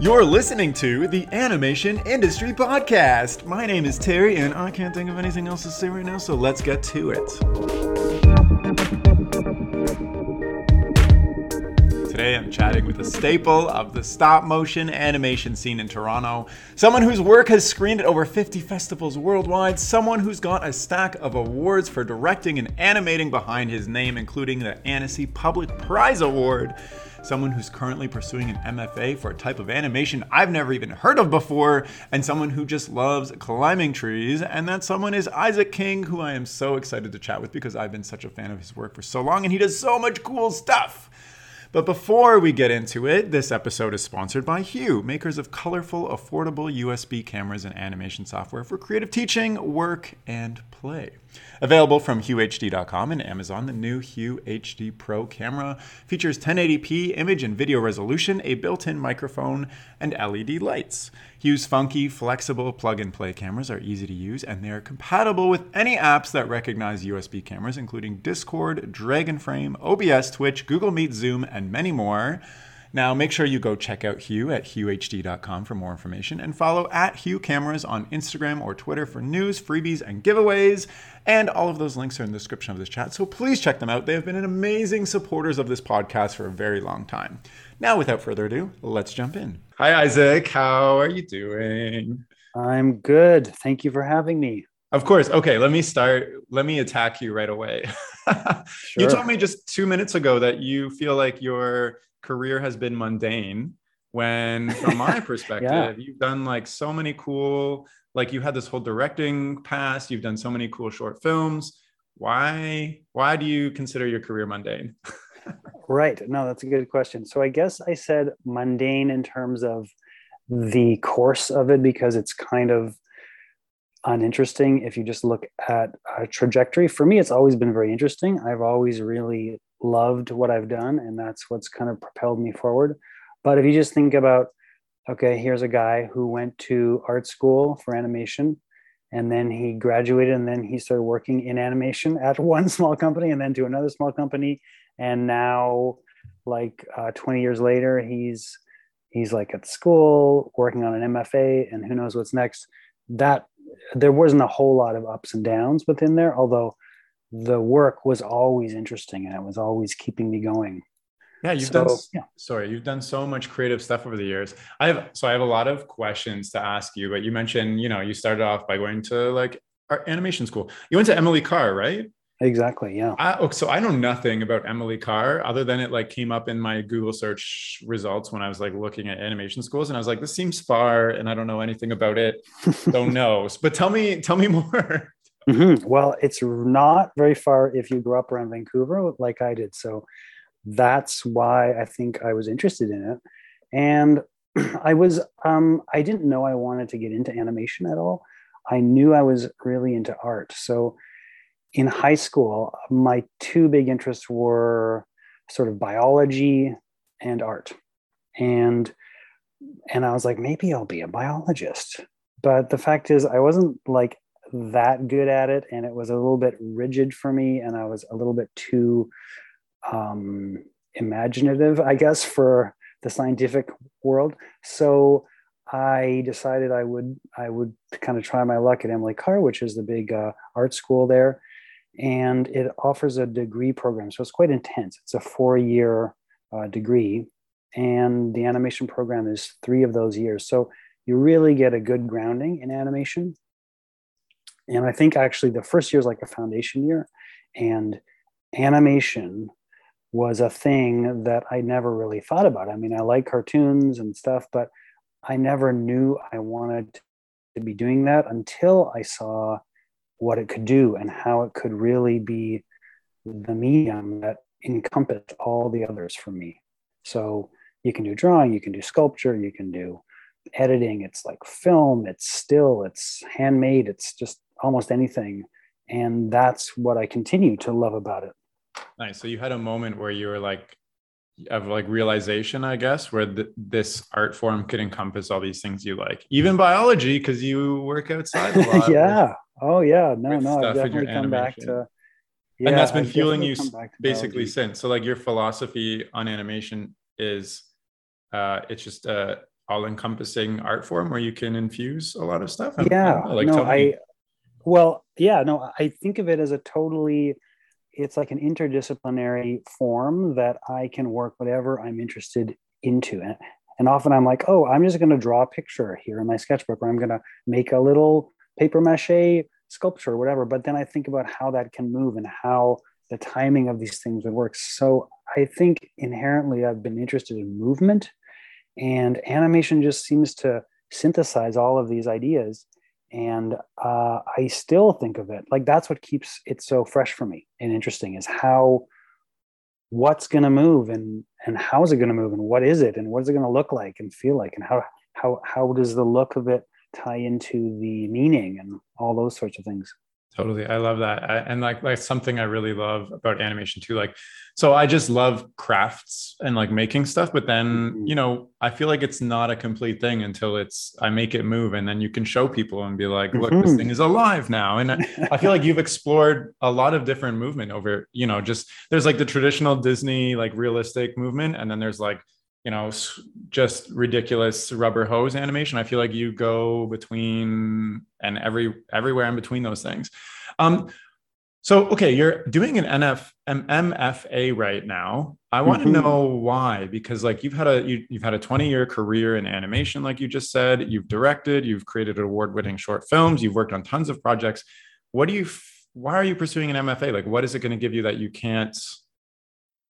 You're listening to the Animation Industry Podcast. My name is Terry, and I can't think of anything else to say right now, so let's get to it. Today I'm chatting with a staple of the stop motion animation scene in Toronto, someone whose work has screened at over 50 festivals worldwide, someone who's got a stack of awards for directing and animating behind his name, including the Annecy Public Prize Award someone who's currently pursuing an MFA for a type of animation I've never even heard of before, and someone who just loves climbing trees. And that someone is Isaac King, who I am so excited to chat with because I've been such a fan of his work for so long, and he does so much cool stuff. But before we get into it, this episode is sponsored by Hue, makers of colorful, affordable USB cameras and animation software for creative teaching, work, and play. Available from HueHD.com and Amazon, the new Hue HD Pro camera features 1080p image and video resolution, a built in microphone, and LED lights. Hue's funky, flexible plug and play cameras are easy to use and they are compatible with any apps that recognize USB cameras, including Discord, Dragonframe, OBS, Twitch, Google Meet, Zoom, and many more. Now, make sure you go check out Hue at huehd.com for more information and follow at Hue Cameras on Instagram or Twitter for news, freebies, and giveaways. And all of those links are in the description of this chat, so please check them out. They have been an amazing supporters of this podcast for a very long time. Now, without further ado, let's jump in. Hi, Isaac. How are you doing? I'm good. Thank you for having me. Of course. Okay, let me start. Let me attack you right away. sure. You told me just two minutes ago that you feel like your career has been mundane when from my perspective yeah. you've done like so many cool like you had this whole directing past you've done so many cool short films. Why why do you consider your career mundane? Right. No that's a good question. So i guess i said mundane in terms of the course of it because it's kind of uninteresting if you just look at a trajectory. For me it's always been very interesting. I've always really loved what I've done, and that's what's kind of propelled me forward. But if you just think about, okay, here's a guy who went to art school for animation, and then he graduated, and then he started working in animation at one small company, and then to another small company, and now, like uh, 20 years later, he's he's like at school working on an MFA, and who knows what's next. That there wasn't a whole lot of ups and downs within there, although the work was always interesting and it was always keeping me going. Yeah, you've so, done. Yeah. Sorry, you've done so much creative stuff over the years. I have so I have a lot of questions to ask you. But you mentioned, you know, you started off by going to like art animation school. You went to Emily Carr, right? Exactly. Yeah. I, oh, so I know nothing about Emily Carr other than it like came up in my Google search results when I was like looking at animation schools, and I was like, this seems far, and I don't know anything about it. don't know. But tell me, tell me more. Mm-hmm. Well, it's not very far if you grew up around Vancouver, like I did. So that's why I think I was interested in it. And I was, um, I didn't know I wanted to get into animation at all. I knew I was really into art. So in high school, my two big interests were sort of biology and art. And and I was like, maybe I'll be a biologist. But the fact is, I wasn't like that good at it and it was a little bit rigid for me and i was a little bit too um, imaginative i guess for the scientific world. So i decided i would i would kind of try my luck at emily carr which is the big uh, art school there. And it offers a degree program so it's quite intense. It's a four year uh, degree and the animation program is three of those years. So you really get a good grounding in animation and I think actually the first year is like a foundation year, and animation was a thing that I never really thought about. I mean, I like cartoons and stuff, but I never knew I wanted to be doing that until I saw what it could do and how it could really be the medium that encompassed all the others for me. So you can do drawing, you can do sculpture, you can do editing. It's like film, it's still, it's handmade, it's just almost anything. And that's what I continue to love about it. Nice. So you had a moment where you were like, of like realization, I guess, where th- this art form could encompass all these things you like, even biology, because you work outside. A lot. yeah. Oh, yeah. No, no. I've definitely come back to. Yeah, and that's been I've fueling you basically biology. since. So, like, your philosophy on animation is uh, it's just a all-encompassing art form where you can infuse a lot of stuff. Yeah, I like, no, I well, yeah, no, I think of it as a totally it's like an interdisciplinary form that I can work whatever I'm interested into. And, and often I'm like, oh, I'm just going to draw a picture here in my sketchbook, or I'm going to make a little paper mache sculpture or whatever. But then I think about how that can move and how the timing of these things would work. So I think inherently I've been interested in movement, and animation just seems to synthesize all of these ideas and uh, i still think of it like that's what keeps it so fresh for me and interesting is how what's going to move and and how is it going to move and what is it and what is it going to look like and feel like and how how how does the look of it tie into the meaning and all those sorts of things totally i love that I, and like like something i really love about animation too like so i just love crafts and like making stuff but then mm-hmm. you know i feel like it's not a complete thing until it's i make it move and then you can show people and be like look mm-hmm. this thing is alive now and i feel like you've explored a lot of different movement over you know just there's like the traditional disney like realistic movement and then there's like you know just ridiculous rubber hose animation. I feel like you go between and every everywhere in between those things. Um so okay you're doing an nf mfa right now. I want mm-hmm. to know why because like you've had a you, you've had a 20 year career in animation like you just said. You've directed you've created award winning short films you've worked on tons of projects. What do you why are you pursuing an mfa like what is it going to give you that you can't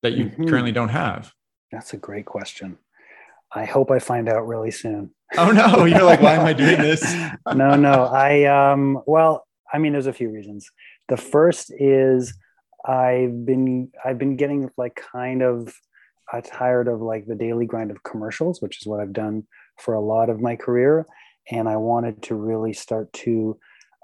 that you mm-hmm. currently don't have that's a great question. I hope I find out really soon. Oh no, you're like, why am I doing this? no, no. I um well, I mean there's a few reasons. The first is I've been I've been getting like kind of uh, tired of like the daily grind of commercials, which is what I've done for a lot of my career, and I wanted to really start to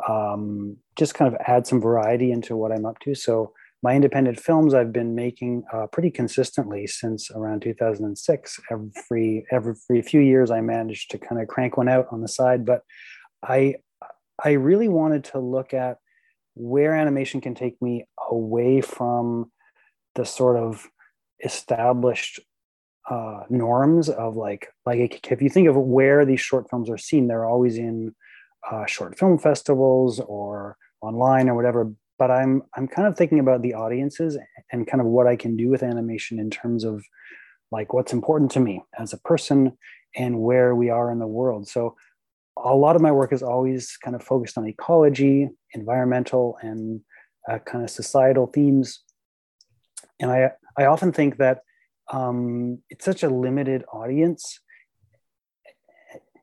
um, just kind of add some variety into what I'm up to. So my independent films I've been making uh, pretty consistently since around 2006. Every every few years, I managed to kind of crank one out on the side. But I I really wanted to look at where animation can take me away from the sort of established uh, norms of like like if you think of where these short films are seen, they're always in uh, short film festivals or online or whatever but I'm I'm kind of thinking about the audiences and kind of what I can do with animation in terms of like what's important to me as a person and where we are in the world. So a lot of my work is always kind of focused on ecology, environmental, and uh, kind of societal themes. And I I often think that um, it's such a limited audience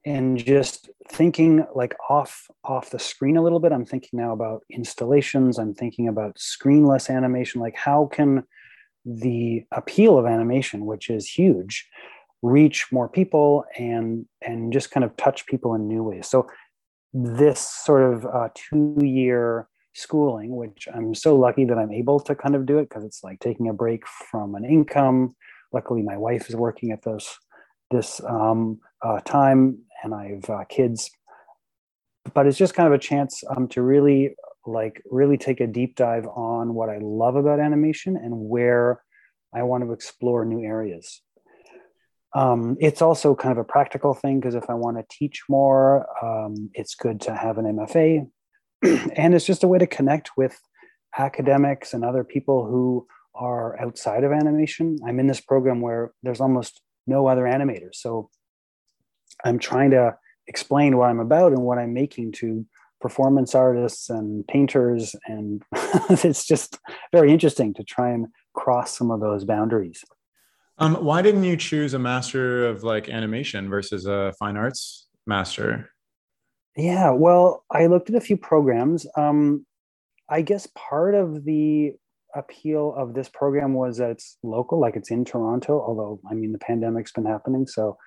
and just thinking like off off the screen a little bit. I'm thinking now about installations. I'm thinking about screenless animation. Like how can the appeal of animation which is huge reach more people and and just kind of touch people in new ways? So this sort of uh, two year schooling which i'm so lucky that i'm able to kind of do it because it's like taking a break from an income. Luckily my wife is working at this this um, uh, time and I have uh, kids. But it's just kind of a chance um, to really like really take a deep dive on what I love about animation and where I want to explore new areas. Um, it's also kind of a practical thing because if I want to teach more, um, it's good to have an MFA. and it's just a way to connect with academics and other people who are outside of animation. I'm in this program where there's almost no other animators. So I'm trying to explain what I'm about and what I'm making to performance artists and painters. And it's just very interesting to try and cross some of those boundaries. Um, why didn't you choose a master of like animation versus a fine arts master? Yeah, well, I looked at a few programs. Um, I guess part of the appeal of this program was that it's local, like it's in Toronto, although I mean the pandemic's been happening, so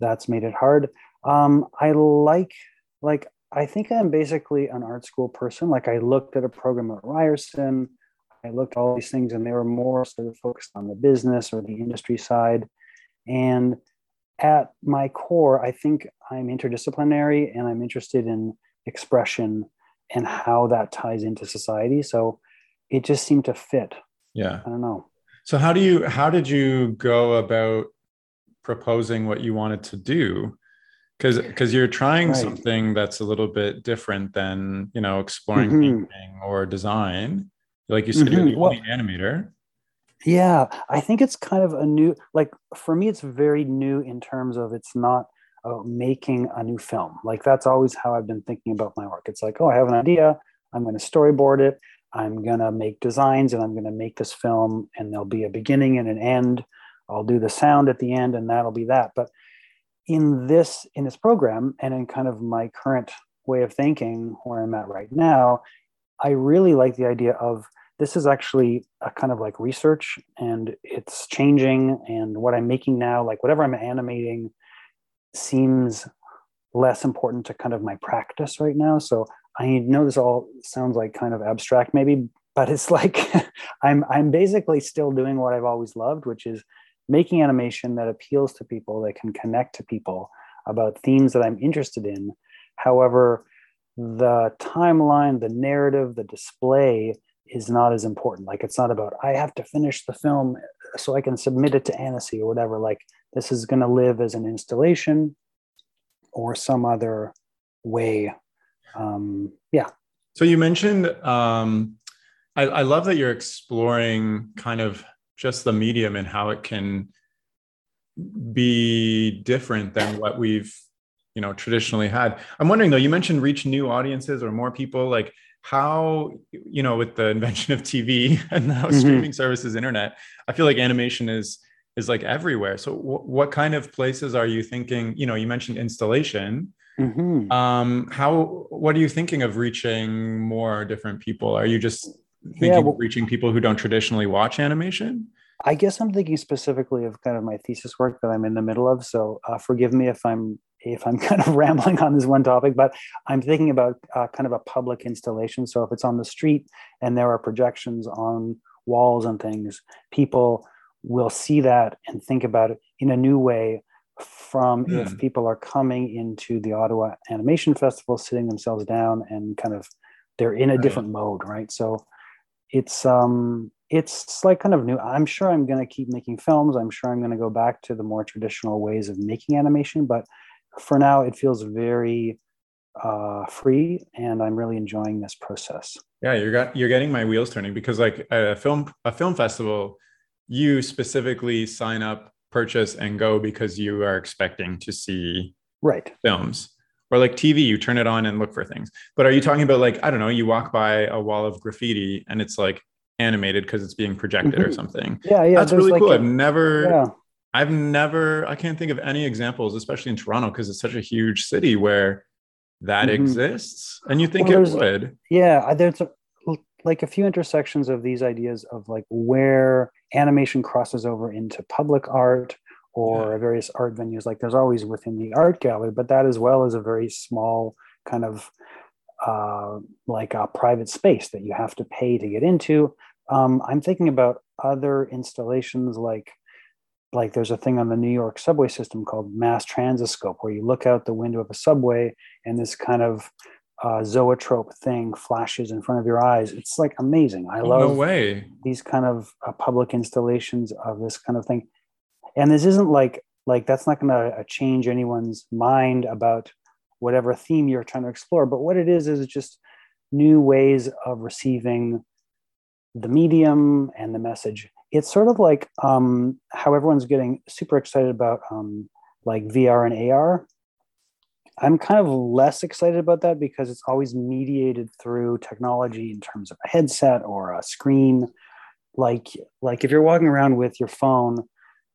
that's made it hard. Um, I like like I think I'm basically an art school person. Like I looked at a program at Ryerson, I looked at all these things, and they were more sort of focused on the business or the industry side. And at my core, I think I'm interdisciplinary and I'm interested in expression and how that ties into society. So it just seemed to fit. Yeah. I don't know. So how do you how did you go about proposing what you wanted to do because because you're trying Right. something that's a little bit different than you know exploring Mhm. painting or design like you said you're Mhm. the Well- animator Yeah, I think it's kind of a new, like for me, it's very new in terms of it's not about making a new film. Like that's always how I've been thinking about my work. It's like, oh, I have an idea. I'm going to storyboard it. I'm going to make designs and I'm going to make this film and there'll be a beginning and an end. I'll do the sound at the end and that'll be that. But in this in this program and in kind of my current way of thinking where I'm at right now, I really like the idea of this is actually a kind of like research and it's changing and what i'm making now like whatever i'm animating seems less important to kind of my practice right now so i know this all sounds like kind of abstract maybe but it's like i'm i'm basically still doing what i've always loved which is making animation that appeals to people that can connect to people about themes that i'm interested in however the timeline the narrative the display is not as important. Like it's not about I have to finish the film so I can submit it to Annecy or whatever. Like this is going to live as an installation or some other way. Um, yeah. so you mentioned um I, I love that you're exploring kind of just the medium and how it can be different than what we've you know traditionally had i'm wondering though you mentioned reach new audiences or more people like how you know with the invention of tv and now Mhm. streaming services internet i feel like animation is is like everywhere so w- what kind of places are you thinking you know you mentioned installation Mhm. um how what are you thinking of reaching more different people are you just thinking Yeah, well- reaching people who don't traditionally watch animation I guess I'm thinking specifically of kind of my thesis work that I'm in the middle of. So uh, forgive me if I'm if I'm kind of rambling on this one topic, but I'm thinking about uh, kind of a public installation. So if it's on the street and there are projections on walls and things, people will see that and think about it in a new way from Hmm. if people are coming into the Ottawa Animation Festival, sitting themselves down and kind of they're in a Right. different mode, right? So it's um it's like kind of new i'm sure i'm going to keep making films i'm sure i'm going to go back to the more traditional ways of making animation but for now it feels very uh, free and i'm really enjoying this process Yeah, you're got you're getting my wheels turning because like a film a film festival, you specifically sign up, purchase, and go because you are expecting to see right films. Or like TV, you turn it on and look for things. But are you talking about like I don't know, you walk by a wall of graffiti and it's like animated because it's being projected or Mhm. something? yeah yeah That's really like cool. I've never yeah I've never, I can't think of any examples, especially in Toronto, because it's such a huge city where that Mhm. exists. And you think Well, it would. yeah there's a, like a few intersections of these ideas of like where animation crosses over into public art or Yeah. various art venues like there's always within the art gallery but that as well is a very small kind of uh, like a private space that you have to pay to get into um, i'm thinking about other installations like like there's a thing on the new york subway system called Masstransiscope where you look out the window of a subway and this kind of uh, zoetrope thing flashes in front of your eyes. It's like amazing. I love no way. these kind of uh, public installations of this kind of thing. And this isn't like like that's not going to uh, change anyone's mind about whatever theme you're trying to explore. But what it is is just new ways of receiving the medium and the message. It's sort of like um, how everyone's getting super excited about um, like VR and AR. I'm kind of less excited about that because it's always mediated through technology in terms of a headset or a screen. Like like if you're walking around with your phone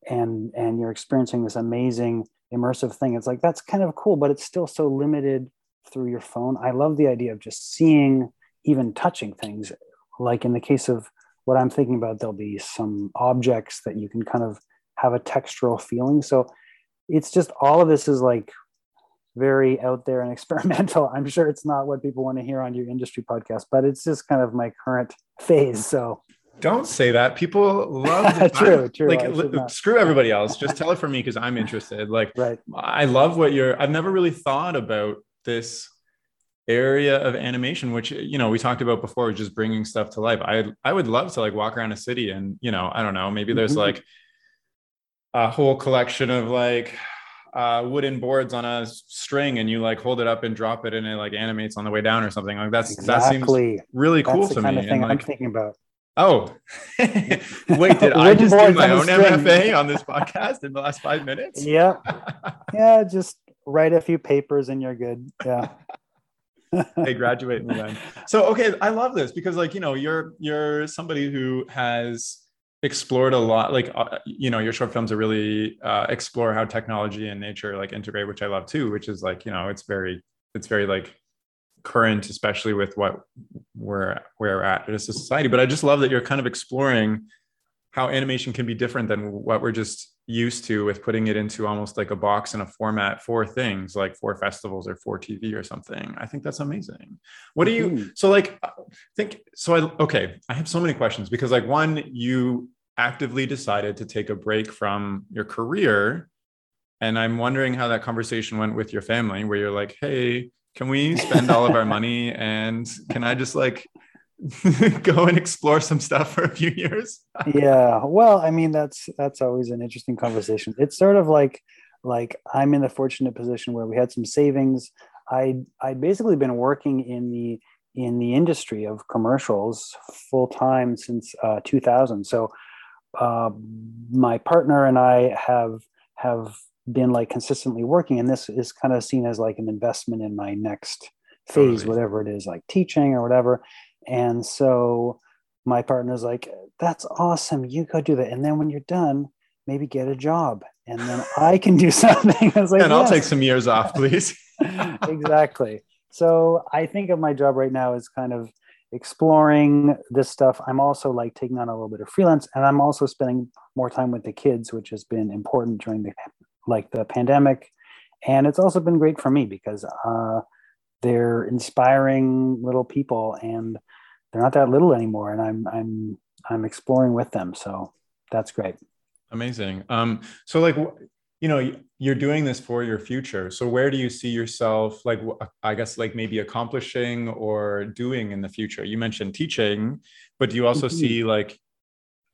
and and you're experiencing this amazing immersive thing, it's like that's kind of cool, but it's still so limited through your phone. I love the idea of just seeing, even touching things. Like in the case of what I'm thinking about, there'll be some objects that you can kind of have a textural feeling. So it's just all of this is like very out there and experimental. I'm sure it's not what people want to hear on your industry podcast, but it's just kind of my current phase. So Don't say that. People love the True, true. Like, I should li- not. screw everybody else. Just tell it for me because I'm interested. Like, right. I love what you're. I've never really thought about this area of animation, which you know we talked about before, just bringing stuff to life. I I would love to like walk around a city and you know I don't know maybe there's Mhm. like a whole collection of like uh, wooden boards on a string and you like hold it up and drop it and it like animates on the way down or something like that's exactly. that seems really cool that's the to kind me. Of thing like, I'm thinking about. Oh, wait! Did I just do my own MFA on this podcast in the last five minutes? Yeah, yeah. Just write a few papers and you're good. Yeah. hey, graduate me then. So okay, I love this because like you know you're you're somebody who has explored a lot like uh, you know your short films are really uh, explore how technology and nature like integrate which i love too which is like you know it's very it's very like current especially with what we're where we're at as a society but i just love that you're kind of exploring how animation can be different than what we're just used to with putting it into almost like a box and a format for things like for festivals or for TV or something. I think that's amazing. What do you mm-hmm. so like think so I okay, I have so many questions because like one you actively decided to take a break from your career and I'm wondering how that conversation went with your family where you're like, "Hey, can we spend all of our money and can I just like go and explore some stuff for a few years? Yeah well i mean that's that's always an interesting conversation. It's sort of like like i'm in the fortunate position where we had some savings. I i'd basically been working in the in the industry of commercials full time since uh, 2000 so uh, my partner and i have have been like consistently working and this is kind of seen as like an investment in my next phase totally. whatever it is like teaching or whatever and so my partner's like, that's awesome. You go do that. And then when you're done, maybe get a job. And then I can do something. I was like, and I'll take some years off, please. exactly. So I think of my job right now as kind of exploring this stuff. I'm also like taking on a little bit of freelance and I'm also spending more time with the kids, which has been important during the like the pandemic. And it's also been great for me because uh, they're inspiring little people and they're not that little anymore and i'm i'm i'm exploring with them. So that's great. Amazing. Um so like you know you're doing this for your future. So where do you see yourself like i guess like maybe accomplishing or doing in the future? You mentioned teaching but do you also mm-hmm. see like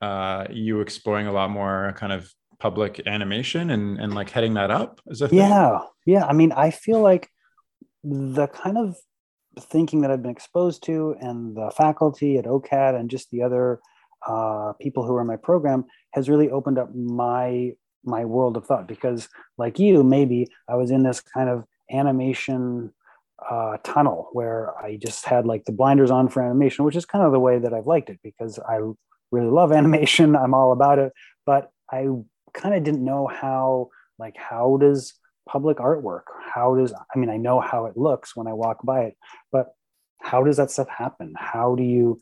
uh you exploring a lot more kind of public animation and and like heading that up as a thing? yeah yeah i mean i feel like the kind of thinking that I've been exposed to and the faculty at OCAD and just the other uh, people who are in my program has really opened up my my world of thought because like you maybe I was in this kind of animation uh, tunnel where I just had like the blinders on for animation, which is kind of the way that I've liked it because I really love animation. I'm all about it, but I kind of didn't know how like how does public artwork how does i mean i know how it looks when i walk by it but how does that stuff happen? How do you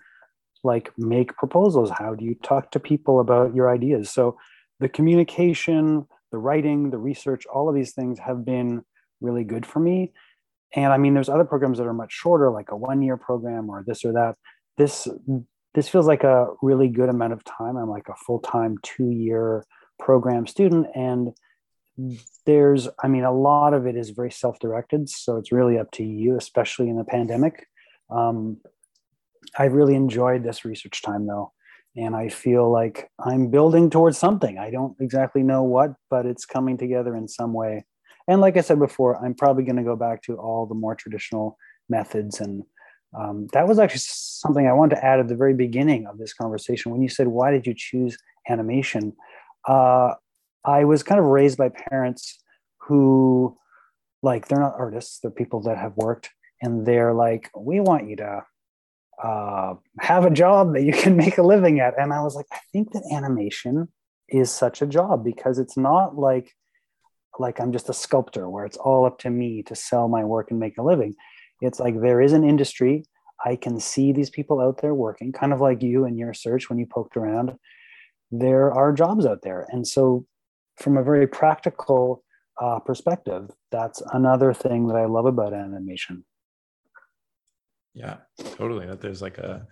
like make proposals? How do you talk to people about your ideas? So the communication the writing the research all of these things have been really good for me. And i mean there's other programs that are much shorter like a one year program or this or that. This this feels like a really good amount of time. I'm like a full-time two year program student and there's i mean a lot of it is very self-directed so it's really up to you especially in the pandemic. Um, i really enjoyed this research time though and i feel like i'm building towards something. I don't exactly know what but it's coming together in some way. And like i said before i'm probably going to go back to all the more traditional methods and um, that was actually something i wanted to add at the very beginning of this conversation. When you said why did you choose animation uh, I was kind of raised by parents who, like, they're not artists, they're people that have worked, and they're like, we want you to uh, have a job that you can make a living at. And I was like, I think that animation is such a job because it's not like like I'm just a sculptor where it's all up to me to sell my work and make a living. It's like there is an industry. I can see these people out there working, kind of like you in your search when you poked around. There are jobs out there. And so from a very practical uh, perspective, that's another thing that I love about animation. Yeah, totally. That there's like a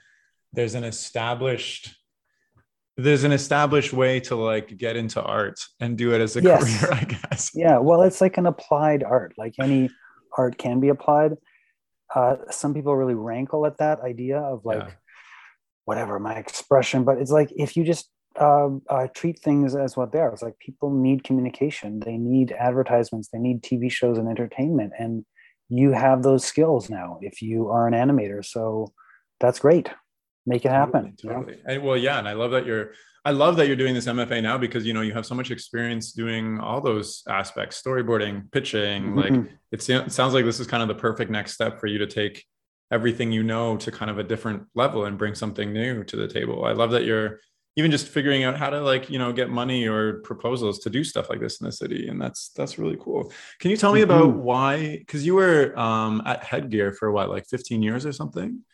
there's an established there's an established way to like get into art and do it as a yes. career, I guess. Yeah, well, it's like an applied art. Like any art can be applied. Uh, some people really rankle at that idea of like yeah. whatever my expression, but it's like if you just uh, uh, treat things as what they are. It's like people need communication, they need advertisements, they need TV shows and entertainment, and you have those skills now if you are an animator. So that's great. Make it happen. Totally. totally. And well, yeah, and I love that you're. I love that you're doing this MFA now because you know you have so much experience doing all those aspects, storyboarding, pitching. Mm-hmm. Like it sounds like this is kind of the perfect next step for you to take everything you know to kind of a different level and bring something new to the table. I love that you're even just figuring out how to like you know get money or proposals to do stuff like this in the city and that's that's really cool. Can you tell me about mm-hmm. why because you were um, at headgear for what like 15 years or something?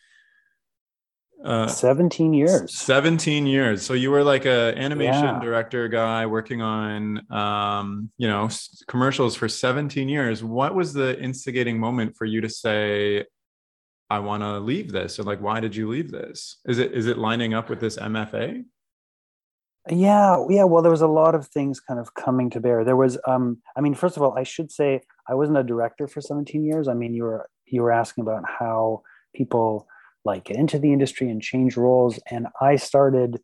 Uh, 17 years. 17 years. So you were like a animation yeah. director guy working on um, you know commercials for 17 years. What was the instigating moment for you to say i want to leave this or like why did you leave this? Is it is it lining up with this mfa yeah yeah well there was a lot of things kind of coming to bear. There was um i mean first of all i should say i wasn't a director for 17 years. I mean you were you were asking about how people like get into the industry and change roles and i started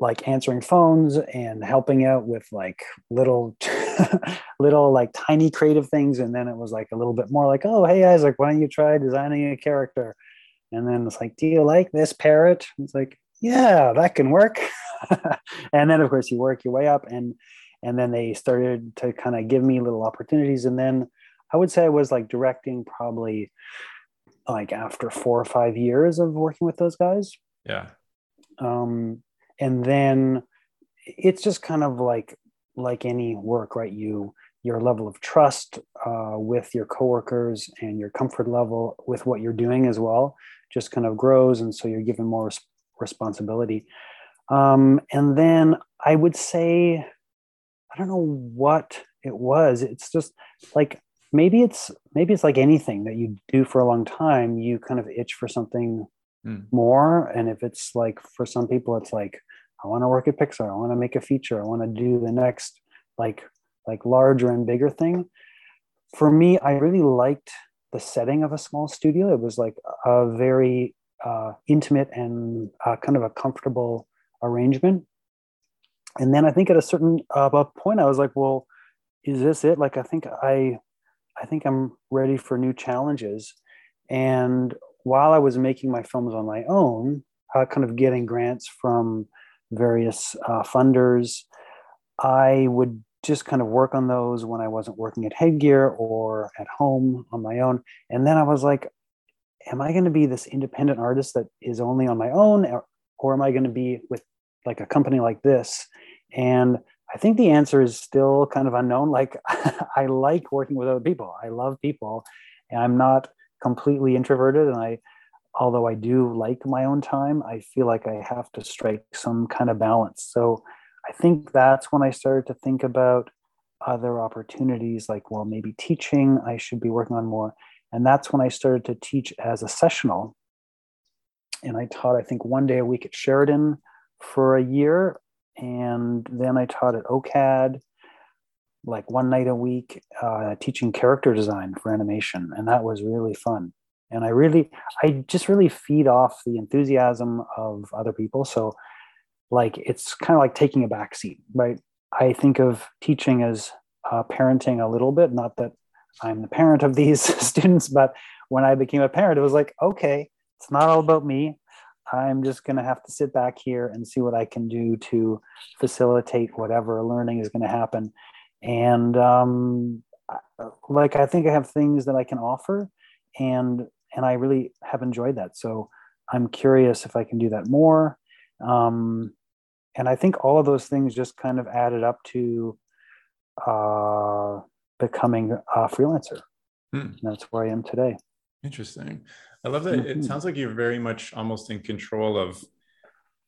like answering phones and helping out with like little little like tiny creative things and then it was like a little bit more like oh hey isaac why don't you try designing a character? And then it's like do you like this parrot? It's like yeah that can work. And then of course you work your way up and and then they started to kind of give me little opportunities and then i would say i was like directing probably like after four or five years of working with those guys. Yeah. Um and then it's just kind of like like any work right? You your level of trust uh, with your coworkers and your comfort level with what you're doing as well just kind of grows and so you're given more responsibility um, and then I would say, I don't know what it was. It's just like maybe it's maybe it's like anything that you do for a long time. You kind of itch for something mm. more. And if it's like for some people, it's like I want to work at Pixar. I want to make a feature. I want to do the next like like larger and bigger thing. For me, I really liked the setting of a small studio. It was like a very uh, intimate and uh, kind of a comfortable arrangement. And then I think at a certain uh, point, I was like, well, is this it? Like, I think I, I think I'm ready for new challenges. And while I was making my films on my own, uh, kind of getting grants from various uh, funders, I would just kind of work on those when I wasn't working at Headgear or at home on my own. And then I was like, am I going to be this independent artist that is only on my own, or, or am I going to be with like a company like this? And I think the answer is still kind of unknown. Like I like working with other people. I love people. And I'm not completely introverted and I although I do like my own time, I feel like I have to strike some kind of balance. So I think that's when I started to think about other opportunities like well maybe teaching I should be working on more. And that's when I started to teach as a sessional. And I taught I think one day a week at Sheridan for a year. And then I taught at OCAD like one night a week, uh, teaching character design for animation. And that was really fun. And I really, I just really feed off the enthusiasm of other people. So, like, it's kind of like taking a back seat, right? I think of teaching as uh, parenting a little bit, not that I'm the parent of these students, but when I became a parent, it was like, okay, it's not all about me. I'm just going to have to sit back here and see what I can do to facilitate whatever learning is going to happen. And um, like I think I have things that I can offer, and and I really have enjoyed that. So I'm curious if I can do that more. Um, and I think all of those things just kind of added up to uh, becoming a freelancer. Hmm. That's where I am today. Interesting. I love that. Mm-hmm. It sounds like you're very much almost in control of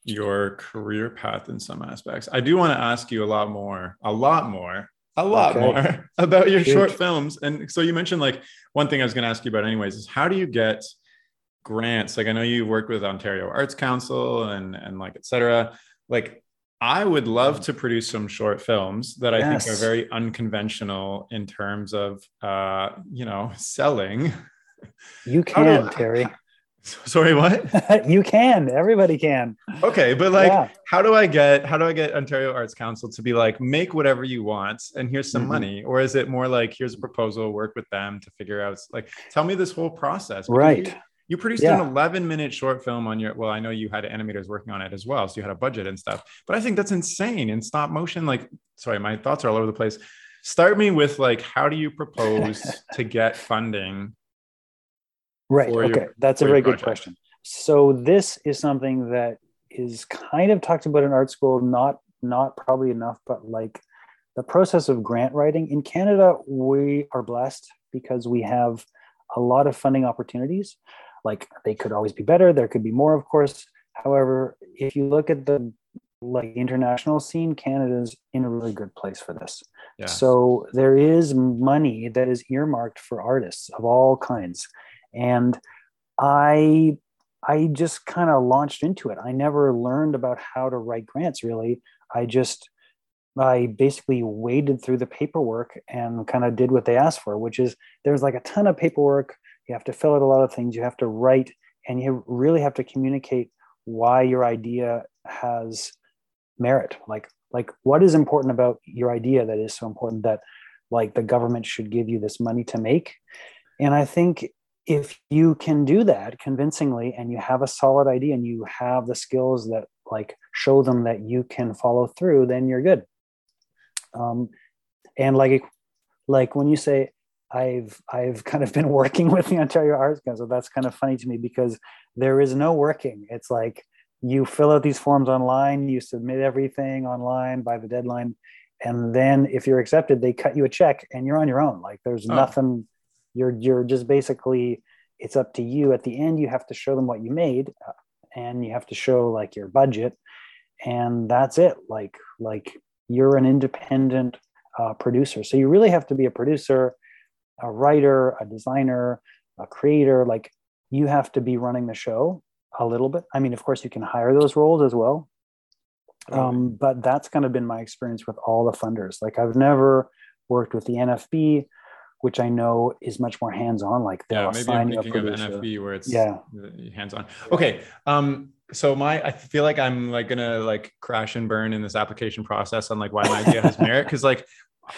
your career path in some aspects. I do want to ask you a lot more, a lot more, a lot okay. more about your short films. And so you mentioned like one thing I was going to ask you about, anyways, is how do you get grants? Like I know you work with Ontario Arts Council and and like etc. Like I would love to produce some short films that I yes. think are very unconventional in terms of uh, you know selling you can, Terry. Sorry, what? you can. Everybody can. Okay, but like, yeah. how do I get how do I get Ontario Arts Council to be like, make whatever you want, and here's some mm-hmm. money, or is it more like, here's a proposal, work with them to figure out, like, tell me this whole process. Right. You, produced yeah. an 11 minute short film on your well i know you had animators working on it as well so you had a budget and stuff but i think that's insane in stop motion like sorry my thoughts are all over the place. Start me with like how do you propose to get funding right okay your, that's a very good question. So this is something that is kind of talked about in art school not not probably enough but like the process of grant writing. In canada we are blessed because we have a lot of funding opportunities like they could always be better there could be more of course. However if you look at the like international scene canada's in a really good place for this. Yeah. so there is money that is earmarked for artists of all kinds. And i i just kind of launched into it. I never learned about how to write grants really. I just i basically waded through the paperwork and kind of did what they asked for which is there's like a ton of paperwork you have to fill out a lot of things. You have to write and you really have to communicate why your idea has merit. Like like what is important about your idea that is so important that like the government should give you this money to make? And i think if you can do that convincingly and you have a solid idea and you have the skills that like show them that you can follow through then you're good. Um, and like like when you say I've I've kind of been working with the Ontario Arts Council. That's kind of funny to me because there is no working. It's like you fill out these forms online, you submit everything online by the deadline, and then if you're accepted, they cut you a check and you're on your own. Like there's oh. nothing. You're you're just basically it's up to you. At the end, you have to show them what you made, uh, and you have to show like your budget, and that's it. Like like you're an independent uh, producer, so you really have to be a producer a writer, a designer, a creator, like you have to be running the show a little bit. I mean, of course, you can hire those roles as well. Um, but that's kind of been my experience with all the funders. Like I've never worked with the NFB, which I know is much more hands-on. Like yeah, maybe I'm thinking of NFB where it's yeah hands-on. Okay, um, so my I feel like I'm like gonna like crash and burn in this application process on like why my idea has merit because like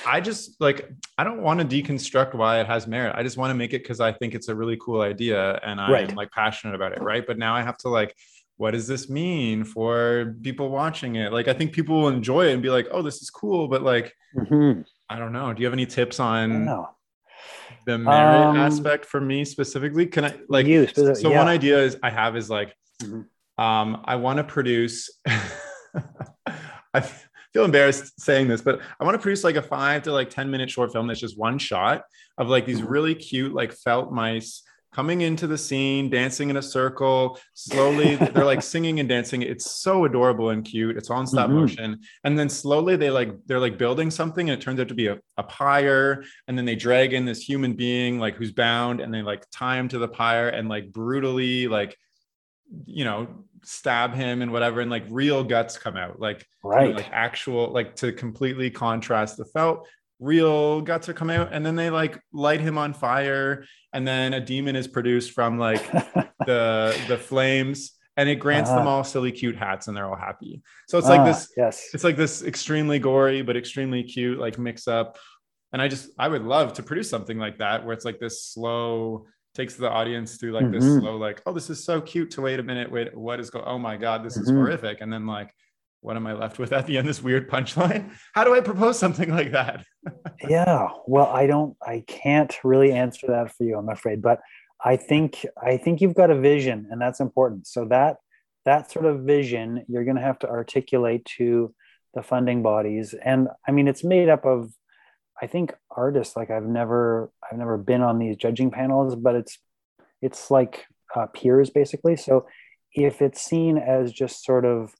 I just like I don't want to deconstruct why it has merit. I just want to make it because I think it's a really cool idea and I'm right. like passionate about it, right? But now I have to like, what does this mean for people watching it? Like I think people will enjoy it and be like, oh, this is cool, but like mm-hmm. I don't know. Do you have any tips on the merit um, aspect for me specifically? Can I like you, so yeah. one idea is I have is like mm-hmm. um I want to produce I feel embarrassed saying this, but I want to produce like a five to like 10 minute short film that's just one shot of like these mm-hmm. really cute, like felt mice coming into the scene, dancing in a circle, slowly. they're like singing and dancing. It's so adorable and cute. It's on stop mm-hmm. motion. And then slowly they like, they're like building something and it turns out to be a, a pyre. And then they drag in this human being, like who's bound, and they like tie him to the pyre and like brutally, like, you know, stab him and whatever and like real guts come out. Like right you know, like actual like to completely contrast the felt real guts are coming out and then they like light him on fire and then a demon is produced from like the the flames and it grants uh-huh. them all silly cute hats and they're all happy. So it's uh, like ah, this yes. it's like this extremely gory but extremely cute like mix up and i just i would love to produce something like that where it's like this slow takes the audience through like mm-hmm. this slow like oh this is so cute to wait a minute wait what is going oh my god this is mm-hmm. horrific and then like what am i left with at the end this weird punchline how do i propose something like that yeah well i don't i can't really answer that for you i'm afraid but i think i think you've got a vision and that's important so that that sort of vision you're going to have to articulate to the funding bodies and i mean it's made up of I think artists like I've never I've never been on these judging panels, but it's it's like uh, peers basically. So if it's seen as just sort of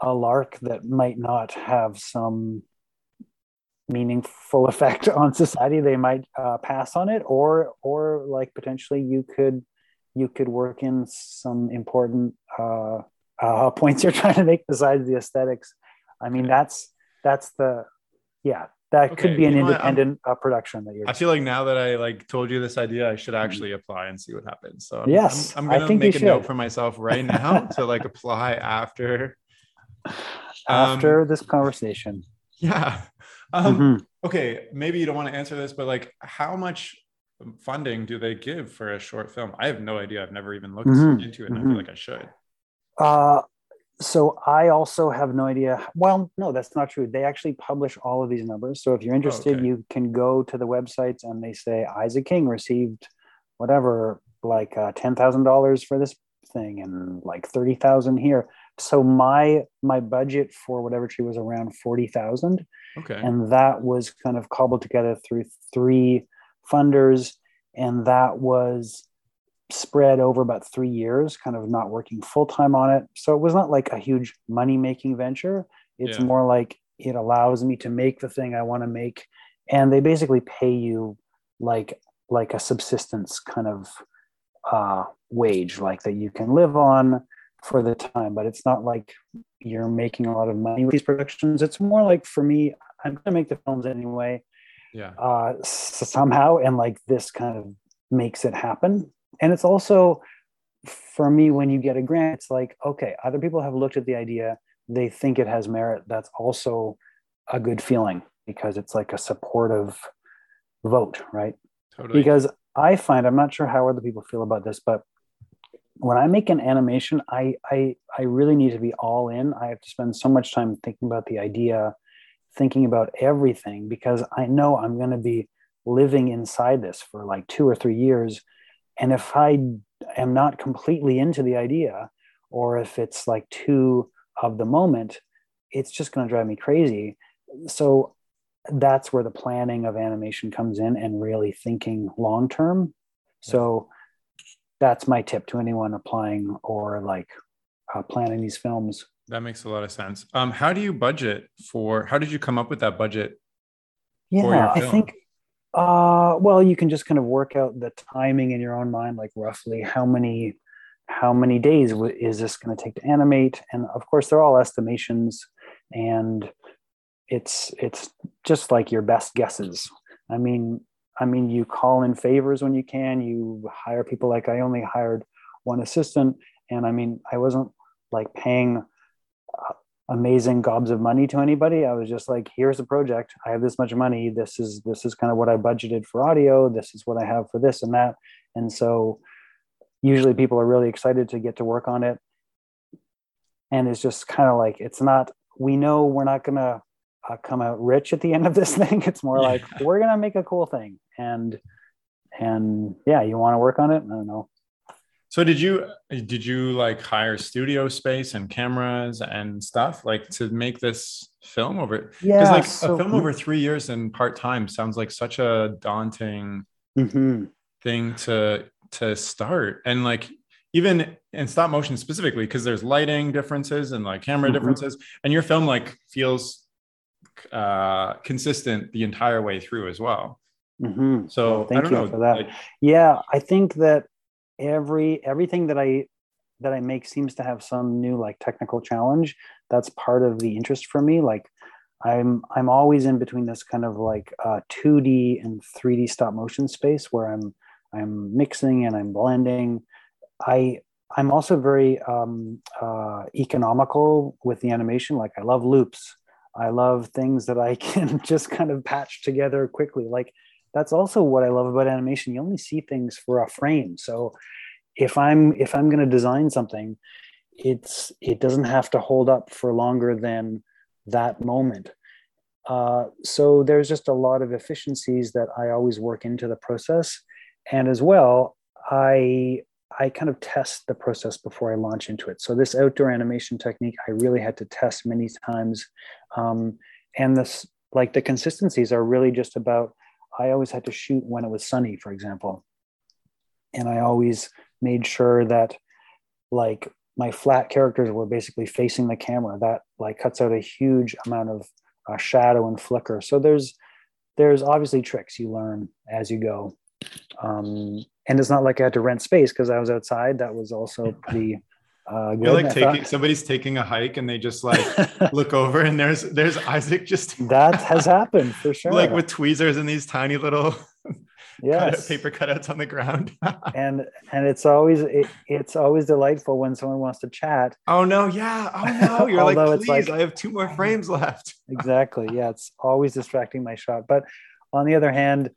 a lark that might not have some meaningful effect on society, they might uh, pass on it, or or like potentially you could you could work in some important uh, uh, points you're trying to make besides the aesthetics. I mean, that's that's the yeah that Okay, could be an you know independent uh, production that you're I feel like now that I like told you this idea, I should actually apply and see what happens. So I'm, Yes, I'm, I'm gonna make a note for myself right now to like apply after. after Um, this conversation. Yeah. Um, Mhm. Okay, maybe you don't want to answer this, but like, how much funding do they give for a short film? I have no idea. I've never even looked Mhm, into it, and I feel mhm. like I should. Uh, so I also have no idea. Well, no, that's not true. They actually publish all of these numbers. So if you're interested, okay. you can go to the websites and they say Isaac King received whatever, like uh, ten thousand dollars for this thing and like thirty thousand here. So my my budget for whatever tree was around forty thousand. Okay. and that was kind of cobbled together through three funders and that was spread over about three years kind of not working full-time on it so it was not like a huge money making venture it's Yeah. more like it allows me to make the thing i want to make and they basically pay you like like a subsistence kind of uh, wage like that you can live on for the time but it's not like you're making a lot of money with these productions it's more like for me i'm going to make the films anyway yeah. uh, s- somehow and like this kind of makes it happen and it's also for me when you get a grant it's like okay other people have looked at the idea they think it has merit that's also a good feeling because it's like a supportive vote right Totally. because I find I'm not sure how other people feel about this, but when I make an animation, I I I really need to be all in. I have to spend so much time thinking about the idea, thinking about everything because I know I'm going to be living inside this for like 2 or 3 years and if I am not completely into the idea or if it's like too of the moment, it's just going to drive me crazy. So that's where the planning of animation comes in and really thinking long term. So that's my tip to anyone applying or like uh, planning these films. that makes a lot of sense. Um, how do you budget for? How did you come up with that budget? Yeah, I think. Uh, well, you can just kind of work out the timing in your own mind, like roughly how many how many days is this going to take to animate, and of course they're all estimations, and it's it's just like your best guesses. I mean, I mean, you call in favors when you can. You hire people. Like I only hired one assistant, and I mean, I wasn't like paying uh, amazing gobs of money to anybody. I was just like, here's a project. I have this much money. This is this is kind of what I budgeted for audio. This is what I have for this and that. And so usually people are really excited to get to work on it. And it's just kind of like it's not. We know we're not gonna uh, come out rich at the end of this thing. It's more Yeah. like we're gonna make a cool thing. And and yeah, you want to work on it. I don't know. So did you did you like hire studio space and cameras and stuff like to make this film over? Because Yeah. like so- a film over three years and part time sounds like such a daunting Mhm. thing to to start and like even in stop motion specifically because there's lighting differences and like camera Mhm. differences and your film like feels uh consistent the entire way through as well Mhm. so Well, thank i don't you know for that. like, yeah i think that every everything that i that i make seems to have some new like technical challenge. That's part of the interest for me. Like i'm i'm always in between this kind of like uh, 2d and 3d stop motion space where i'm i'm mixing and i'm blending. I i'm also very um, uh, economical with the animation. Like i love loops. I love things that i can just kind of patch together quickly. Like that's also what I love about animation. You only see things for a frame. So if I'm if I'm going to design something, it's it doesn't have to hold up for longer than that moment. Uh, so there's just a lot of efficiencies that I always work into the process, and as well, I I kind of test the process before I launch into it. So this outdoor animation technique, I really had to test many times, um, and this like the consistencies are really just about I always had to shoot when it was sunny, for example. And I always made sure that like my flat characters were basically facing the camera. That like cuts out a huge amount of uh, shadow and flicker. So there's there's obviously tricks you learn as you go. Um, and it's not like I had to rent space because I was outside. That was also pretty Uh, You're like taking somebody's taking a hike and they just like look over and there's there's Isaac just that has happened for sure. like with tweezers and these tiny little yes. paper cutouts on the ground. and and it's always it, it's always delightful when someone wants to chat oh no, yeah. Oh no. You're like, please, like- I have two more frames left. exactly yeah it's always distracting my shot but on the other hand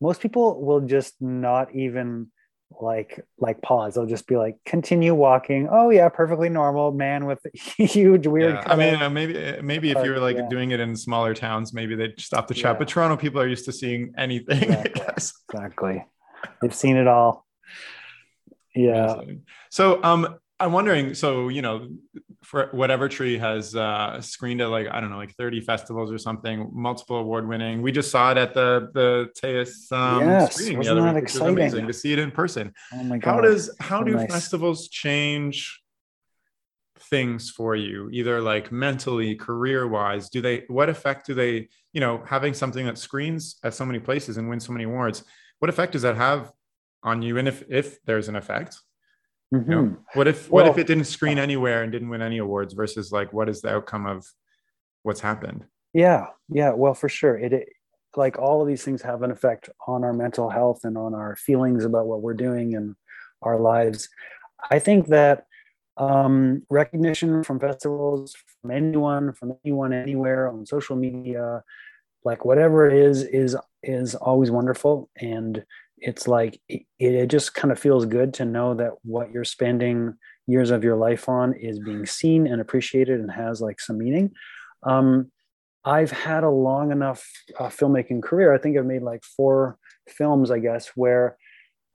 most people will just not even like like pause they'll just be like continue walking oh yeah perfectly normal man with huge weird Yeah, I mean, uh, maybe maybe if you were like yeah. doing it in smaller towns, maybe they'd stop the chat. Yeah. But Toronto people are used to seeing anything. Exactly. I guess. exactly they've seen it all yeah. So um I'm wondering, so you know, for whatever tree has uh screened at like, I don't know, like 30 festivals or something, multiple award winning. We just saw it at the the Teus um Yes, screening the wasn't other that week, exciting? amazing to see it in person. oh my god How does how so do nice. festivals change things for you either like mentally career wise do they what effect do they you know having something that screens at so many places and wins so many awards what effect does that have on you and if if there's an effect you know Mhm. what if what if it didn't screen anywhere and didn't win any awards versus like what is the outcome of what's happened Yeah, yeah, well, for sure. It, it like all of these things have an effect on our mental health and on our feelings about what we're doing and our lives. I think that um, recognition from festivals, from anyone, from anyone, anywhere on social media, like whatever it is, is is always wonderful. And it's like it, it just kind of feels good to know that what you're spending years of your life on is being seen and appreciated and has like some meaning. Um, I've had a long enough uh, filmmaking career. I think I've made like four films, I guess, where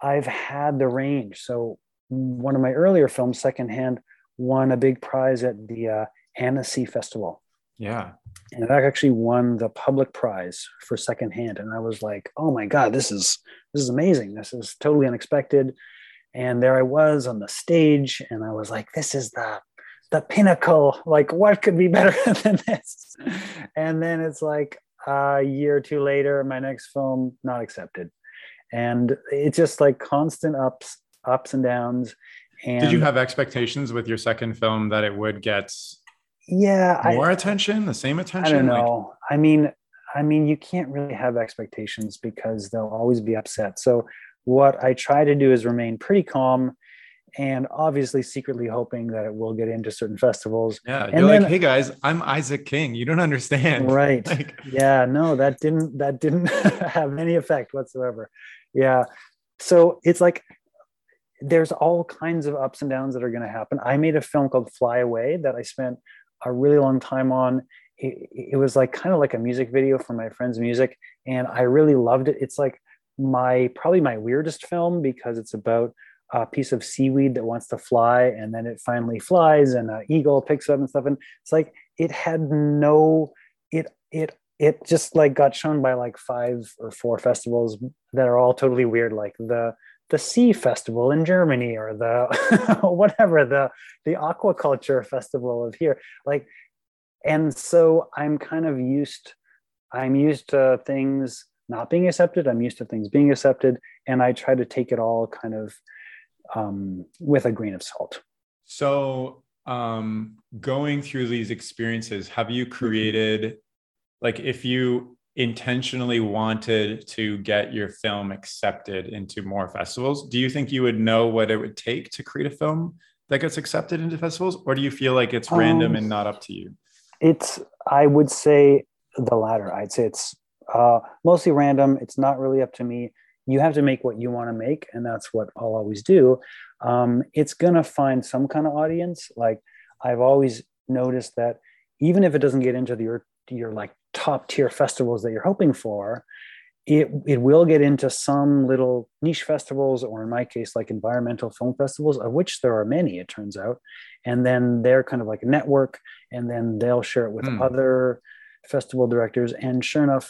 I've had the range. So one of my earlier films, Secondhand, won a big prize at the uh, Annecy Festival. Yeah And it actually won the public prize for Secondhand. And I was like, oh my God, this is this is amazing. This is totally unexpected. And there I was on the stage, and I was like, this is the the pinnacle. Like, what could be better than this? And then it's like a year or two later, my next film not accepted, and it's just like constant ups, ups and downs. And did you have expectations with your second film that it would get yeah, I, more attention the same attention I don't Like- know. I mean, I mean, you can't really have expectations because they'll always be upset. So what I try to do is remain pretty calm and obviously secretly hoping that it will get into certain festivals. yeah And you're like then- hey guys i'm isaac king you don't understand Right. like yeah, no, that didn't that didn't have any effect whatsoever. Yeah. So it's like there's all kinds of ups and downs that are going to happen. I made a film called Fly Away that I spent a really long time on. It, it was like kind of like a music video for my friend's music, and I really loved it. It's like my probably my weirdest film because it's about a piece of seaweed that wants to fly, and then it finally flies, and an eagle picks up and stuff. And it's like it had no it it it just like got shown by like five or four festivals that are all totally weird, like the the Sea Festival in Germany or the whatever the the aquaculture festival of here. Like, and so I'm kind of used. I'm used to things not being accepted. I'm used to things being accepted, and I try to take it all kind of um, with a grain of salt. So, um, going through these experiences, have you created, like, if you intentionally wanted to get your film accepted into more festivals, do you think you would know what it would take to create a film that gets accepted into festivals, or do you feel like it's random Um, and not up to you? It's, I would say the latter. I'd say it's uh, mostly random. It's not really up to me. You have to make what you want to make, and that's what I'll always do. Um, it's gonna find some kind of audience. Like I've always noticed that even if it doesn't get into the, your your like top tier festivals that you're hoping for, it it will get into some little niche festivals, or in my case, like environmental film festivals, of which there are many. It turns out, and then they're kind of like a network, and then they'll share it with Hmm. other festival directors. And sure enough,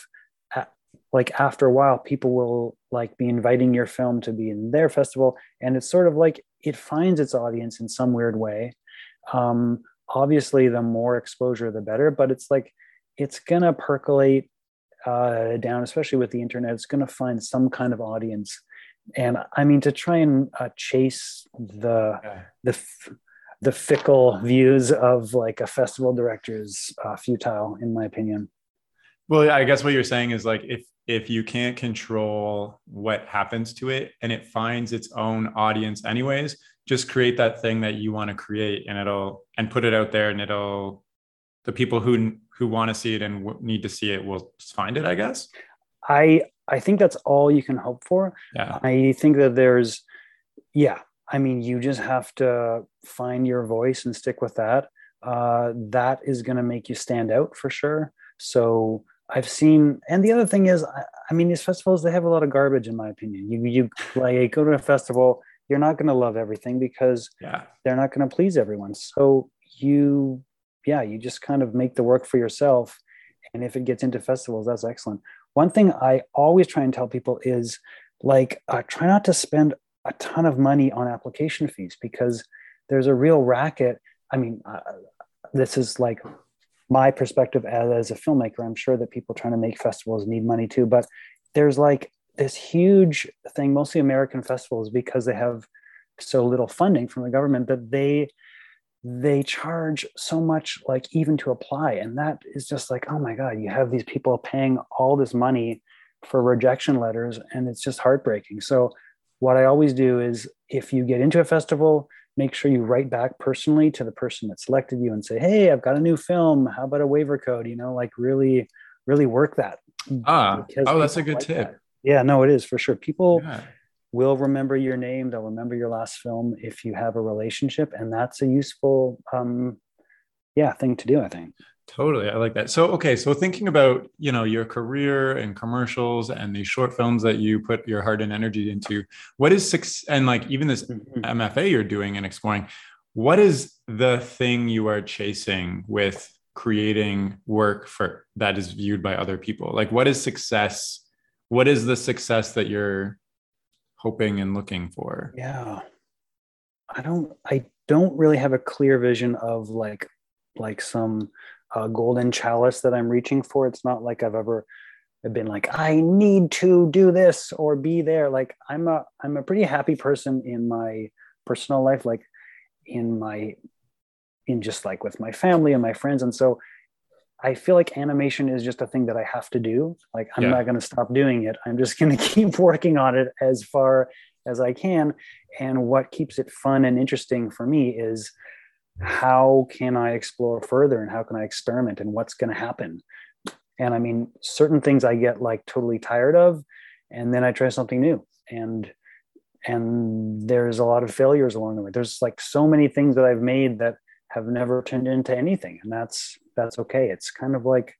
like after a while, people will like be inviting your film to be in their festival, and it's sort of like it finds its audience in some weird way. Um, obviously, the more exposure, the better. But it's like it's gonna percolate uh, down, especially with the internet. It's gonna find some kind of audience, and I mean to try and uh, chase the Yeah. the f- the fickle views of like a festival director is uh, futile in my opinion well i guess what you're saying is like if if you can't control what happens to it and it finds its own audience anyways just create that thing that you want to create and it'll and put it out there and it'll the people who who want to see it and w- need to see it will find it i guess i i think that's all you can hope for yeah i think that there's yeah i mean you just have to find your voice and stick with that uh, that is going to make you stand out for sure so I've seen, and the other thing is, I, I, mean, these festivals they have a lot of garbage, in my opinion. You you like go to a festival, you're not going to love everything because yeah. they're not going to please everyone. So you, yeah, you just kind of make the work for yourself. And if it gets into festivals, that's excellent. One thing I always try and tell people is like, uh, try not to spend a ton of money on application fees because there's a real racket. I mean, uh, this is like my perspective as, as a filmmaker. I'm sure that people trying to make festivals need money too, but there's like this huge thing, mostly American festivals, because they have so little funding from the government that they they charge so much like even to apply and that is just like oh my god you have these people paying all this money for rejection letters and it's just heartbreaking so what i always do is if you get into a festival make sure you write back personally to the person that selected you and say hey i've got a new film how about a waiver code you know like really really work that ah oh that's a good like tip that. Yeah, no, it is for sure. People yeah. Will remember your name. They'll remember your last film if you have a relationship, and that's a useful, um, yeah, thing to do. I think. Totally, I like that. So, okay, so thinking about you know your career and commercials and these short films that you put your heart and energy into, what is six and like even this mm-hmm. MFA you're doing and exploring, what is the thing you are chasing with creating work for that is viewed by other people? Like, what is success? what is the success that you're hoping and looking for. Yeah. I don't i don't really have a clear vision of like like some uh, golden chalice that i'm reaching for. It's not like i've ever been like i need to do this or be there. Like i'm a i'm a pretty happy person in my personal life like in my in just like with my family and my friends. And so I feel like animation is just a thing that I have to do. Like I'm yeah. not going to stop doing it. I'm just going to keep working on it as far as I can. And what keeps it fun and interesting for me is how can I explore further and how can I experiment and what's going to happen. And I mean, certain things I get like totally tired of, and then I try something new. And and there's a lot of failures along the way. There's like so many things that I've made that have never turned into anything, and that's that's okay. It's kind of like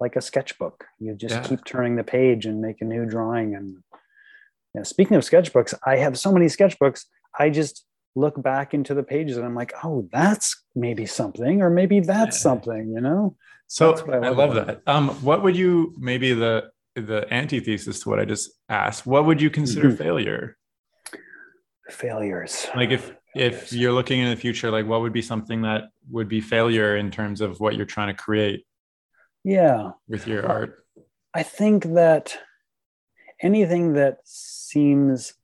like a sketchbook. You just yeah. keep turning the page and make a new drawing. And yeah, speaking of sketchbooks, I have so many sketchbooks. I just look back into the pages and I'm like, oh, that's maybe something, or maybe that's something, you know? So I love, I love that. Um, what would you maybe the the antithesis to what I just asked? What would you consider mm-hmm. failure? Failures. Like if if you're looking in the future like what would be something that would be failure in terms of what you're trying to create? Yeah. With your art? I think that anything that seems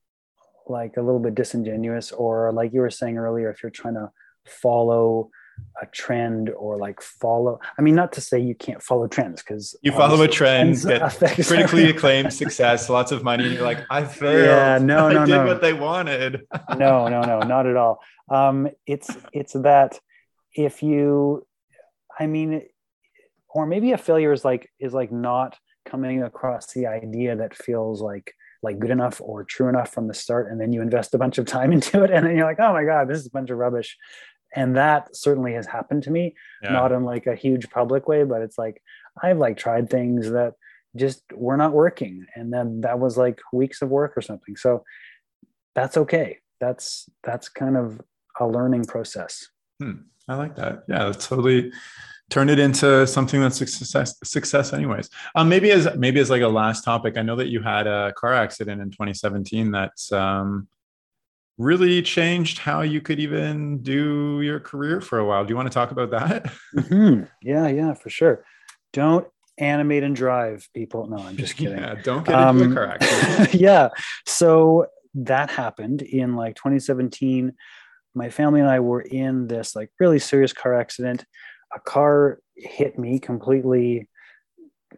like a little bit disingenuous or like you were saying earlier if you're trying to follow a trend or like follow i mean not to say you can't follow trends because you follow a trend get critically acclaimed success lots of money and you're like i failed yeah no no I did no. what they wanted. No no no not at all. Um it's it's that if you i mean or maybe a failure is like is like not coming across the idea that feels like like good enough or true enough from the start and then you invest a bunch of time into it and then you're like oh my god this is a bunch of rubbish and that certainly has happened to me yeah. not in like a huge public way but it's like i've like tried things that just were not working and then that was like weeks of work or something. So that's okay. That's that's kind of a learning process. Hmm. i like that. Yeah that's totally turn it into something that's success success anyways. Um maybe as maybe as like a last topic i know that you had a car accident in 2017 that's um really changed how you could even do your career for a while. Do you want to talk about that? Mm-hmm. Yeah, yeah, for sure. Don't animate and drive, people. No, I'm just kidding. yeah, don't get into um, a car accident. yeah. So that happened in like 2017. my family and I were in this like really serious car accident. A car hit me completely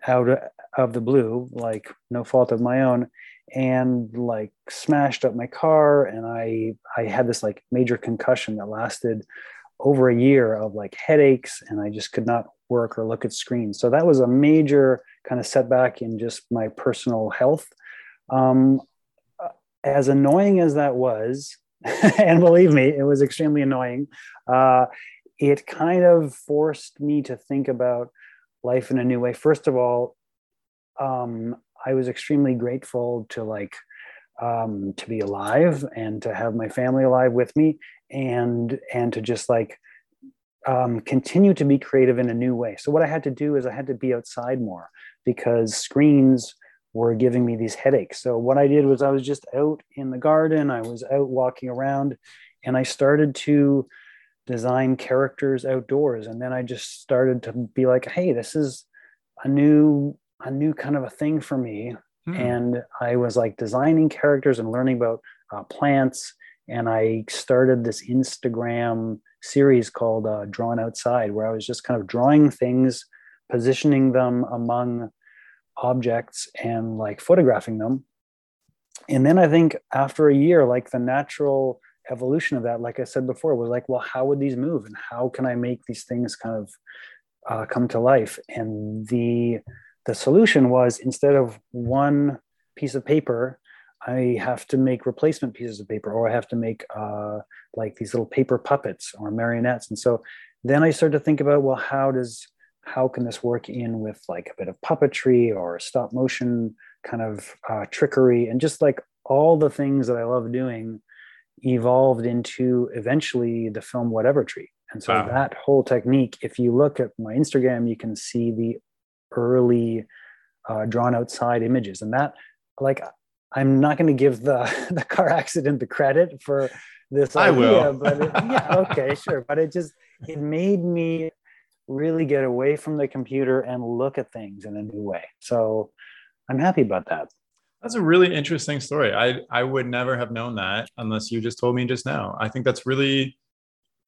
out of the blue, like no fault of my own, and like smashed up my car. And I I had this like major concussion that lasted over a year of like headaches, and I just could not work or look at screens. So that was a major kind of setback in just my personal health. Um, as annoying as that was, and believe me, it was extremely annoying. Uh, it kind of forced me to think about life in a new way. First of all, um, I was extremely grateful to like um, to be alive and to have my family alive with me, and and to just like um, continue to be creative in a new way. So what I had to do is I had to be outside more because screens were giving me these headaches. So what I did was I was just out in the garden, I was out walking around, and I started to design characters outdoors. And then I just started to be like, hey, this is a new a new kind of a thing for me. Hmm. And I was like designing characters and learning about uh, plants. And I started this Instagram series called uh, Drawn Outside, where I was just kind of drawing things, positioning them among objects and like photographing them. And then I think after a year, like the natural evolution of that, like I said before, was like, well, how would these move and how can I make these things kind of uh, come to life? And the the solution was instead of one piece of paper, I have to make replacement pieces of paper, or I have to make uh, like these little paper puppets or marionettes. And so then I started to think about, well, how does how can this work in with like a bit of puppetry or stop motion kind of uh, trickery and just like all the things that I love doing evolved into eventually the film whatever tree and so wow. that whole technique if you look at my instagram you can see the early uh, drawn outside images and that like i'm not going to give the the car accident the credit for this I idea will. but it, yeah okay sure but it just it made me really get away from the computer and look at things in a new way. So I'm happy about that. That's a really interesting story. I I would never have known that unless you just told me just now. I think that's really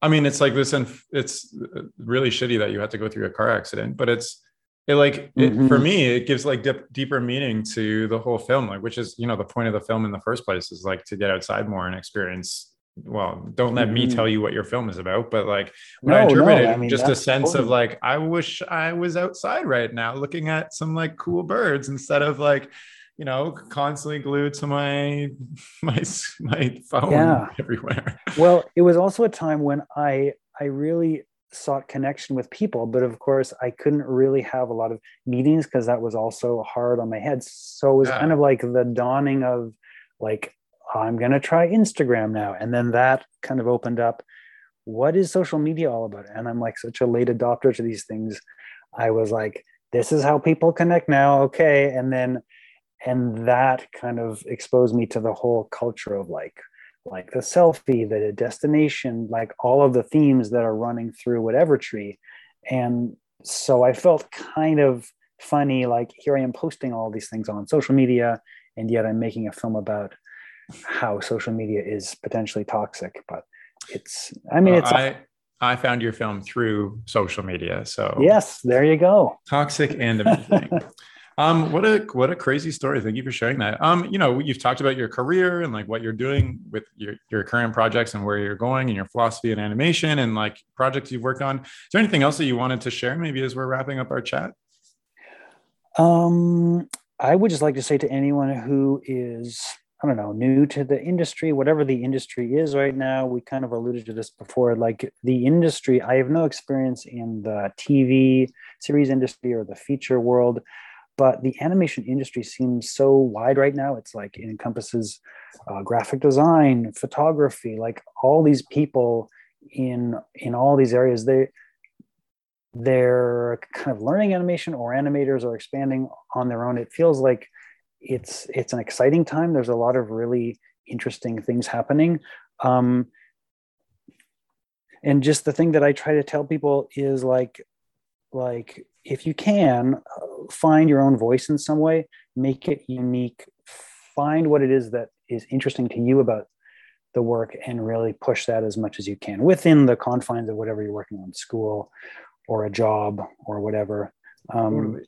I mean, it's like this and it's really shitty that you had to go through a car accident, but it's it like mm-hmm. for me it gives like dip, deeper meaning to the whole film like which is you know the point of the film in the first place is like to get outside more and experience well, don't let mm-hmm. me tell you what your film is about, but like when no, I interpreted, no, I mean, just a sense of like, I wish I was outside right now looking at some like cool birds instead of like, you know, constantly glued to my my my phone yeah. everywhere. Well, it was also a time when I I really sought connection with people, but of course I couldn't really have a lot of meetings because that was also hard on my head. So it was yeah. kind of like the dawning of like I'm going to try Instagram now. And then that kind of opened up what is social media all about? And I'm like such a late adopter to these things. I was like, this is how people connect now. Okay. And then, and that kind of exposed me to the whole culture of like, like the selfie, the destination, like all of the themes that are running through whatever tree. And so I felt kind of funny, like here I am posting all these things on social media, and yet I'm making a film about how social media is potentially toxic, but it's, I mean, well, it's, I, I found your film through social media. So yes, there you go. Toxic and amazing. um, what a, what a crazy story. Thank you for sharing that. Um, you know, you've talked about your career and like what you're doing with your, your current projects and where you're going and your philosophy and animation and like projects you've worked on. Is there anything else that you wanted to share maybe as we're wrapping up our chat? Um, I would just like to say to anyone who is I don't know, new to the industry, whatever the industry is right now. We kind of alluded to this before. Like the industry, I have no experience in the TV series industry or the feature world, but the animation industry seems so wide right now. It's like it encompasses uh, graphic design, photography, like all these people in in all these areas. They they're kind of learning animation or animators are expanding on their own. It feels like it's it's an exciting time. There's a lot of really interesting things happening. Um, and just the thing that I try to tell people is like, like if you can uh, find your own voice in some way, make it unique. Find what it is that is interesting to you about the work and really push that as much as you can within the confines of whatever you're working on school or a job or whatever um,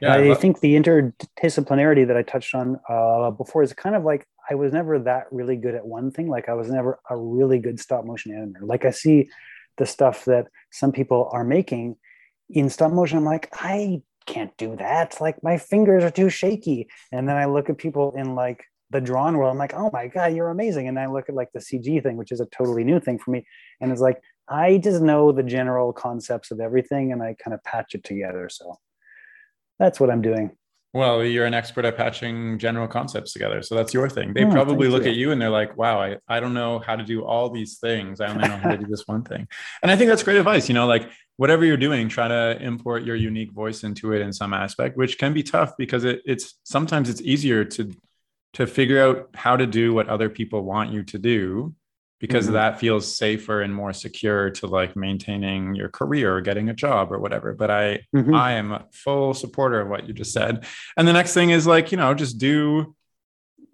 yeah, I but- think the interdisciplinarity that I touched on uh, before is kind of like I was never that really good at one thing. Like I was never a really good stop motion animator. Like I see the stuff that some people are making in stop motion. I'm like, I can't do that. Like my fingers are too shaky. And then I look at people in like the drawn world. I'm like, oh my God, you're amazing. And I look at like the CG thing, which is a totally new thing for me. And it's like, I just know the general concepts of everything and I kind of patch it together. So that's what I'm doing. Well, you're an expert at patching general concepts together. So that's your thing. They oh, probably look you. at you and they're like, wow, I, I don't know how to do all these things. I only know how to do this one thing. And I think that's great advice. You know, like whatever you're doing, try to import your unique voice into it in some aspect, which can be tough because it, it's sometimes it's easier to to figure out how to do what other people want you to do because mm-hmm. that feels safer and more secure to like maintaining your career or getting a job or whatever but i mm-hmm. i am a full supporter of what you just said and the next thing is like you know just do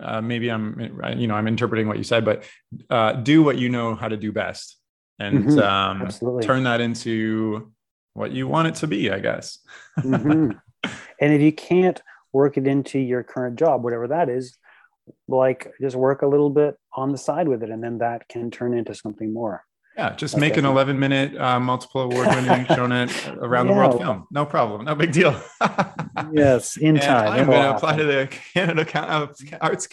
uh, maybe i'm you know i'm interpreting what you said but uh, do what you know how to do best and mm-hmm. um, turn that into what you want it to be i guess mm-hmm. and if you can't work it into your current job whatever that is like just work a little bit on the side with it and then that can turn into something more. Yeah just That's make an 11 minute uh, multiple award winning shown it around yeah. the world film. No problem. No big deal. Yes in and time. I'm going to apply to the canada uh, arts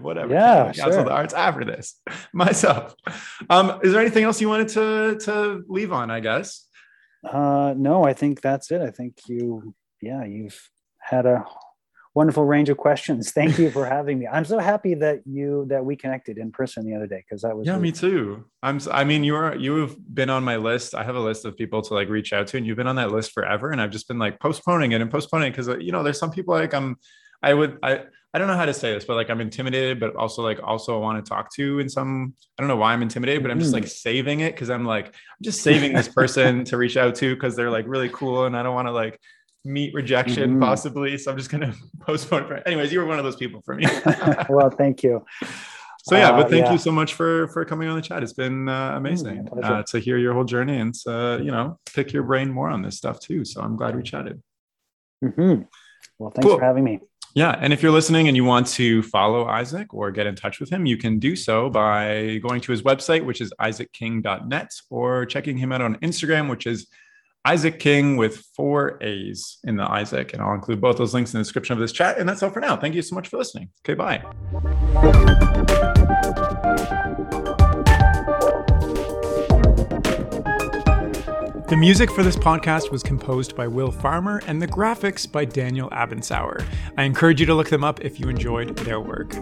whatever yeah council sure. of the arts. After this myself. Um, is there anything else you wanted to to leave on i guess? Uh, no i think that's it. I think you yeah you've had a wonderful range of questions. Thank you for having me. I'm so happy that you that we connected in person the other day because that was yeah, really me too. I'm. I mean, you're you've been on my list. I have a list of people to like reach out to, and you've been on that list forever. And I've just been like postponing it and postponing it because uh, you know there's some people like I'm. I would I I don't know how to say this, but like I'm intimidated, but also like also I want to talk to in some I don't know why I'm intimidated, but I'm just like mm. saving it because I'm like I'm just saving this person to reach out to because they're like really cool and I don't want to like meet rejection mm-hmm. possibly. So I'm just going to postpone for. Anyways, you were one of those people for me. well, thank you. So yeah, but uh, thank uh, yeah. you so much for for coming on the chat. It's been uh, amazing mm, uh, to hear your whole journey and to, you know pick your brain more on this stuff too. So I'm glad we chatted. Mm-hmm. Well, thanks cool. for having me. Yeah. And if you're listening and you want to follow Isaac or get in touch with him, you can do so by going to his website, which is isaacking.net, or checking him out on Instagram, which is Isaac King with four A's in the Isaac. And I'll include both those links in the description of this chat. And that's all for now. Thank you so much for listening. Okay, bye. The music for this podcast was composed by Will Farmer and the graphics by Daniel Abensauer. I encourage you to look them up if you enjoyed their work.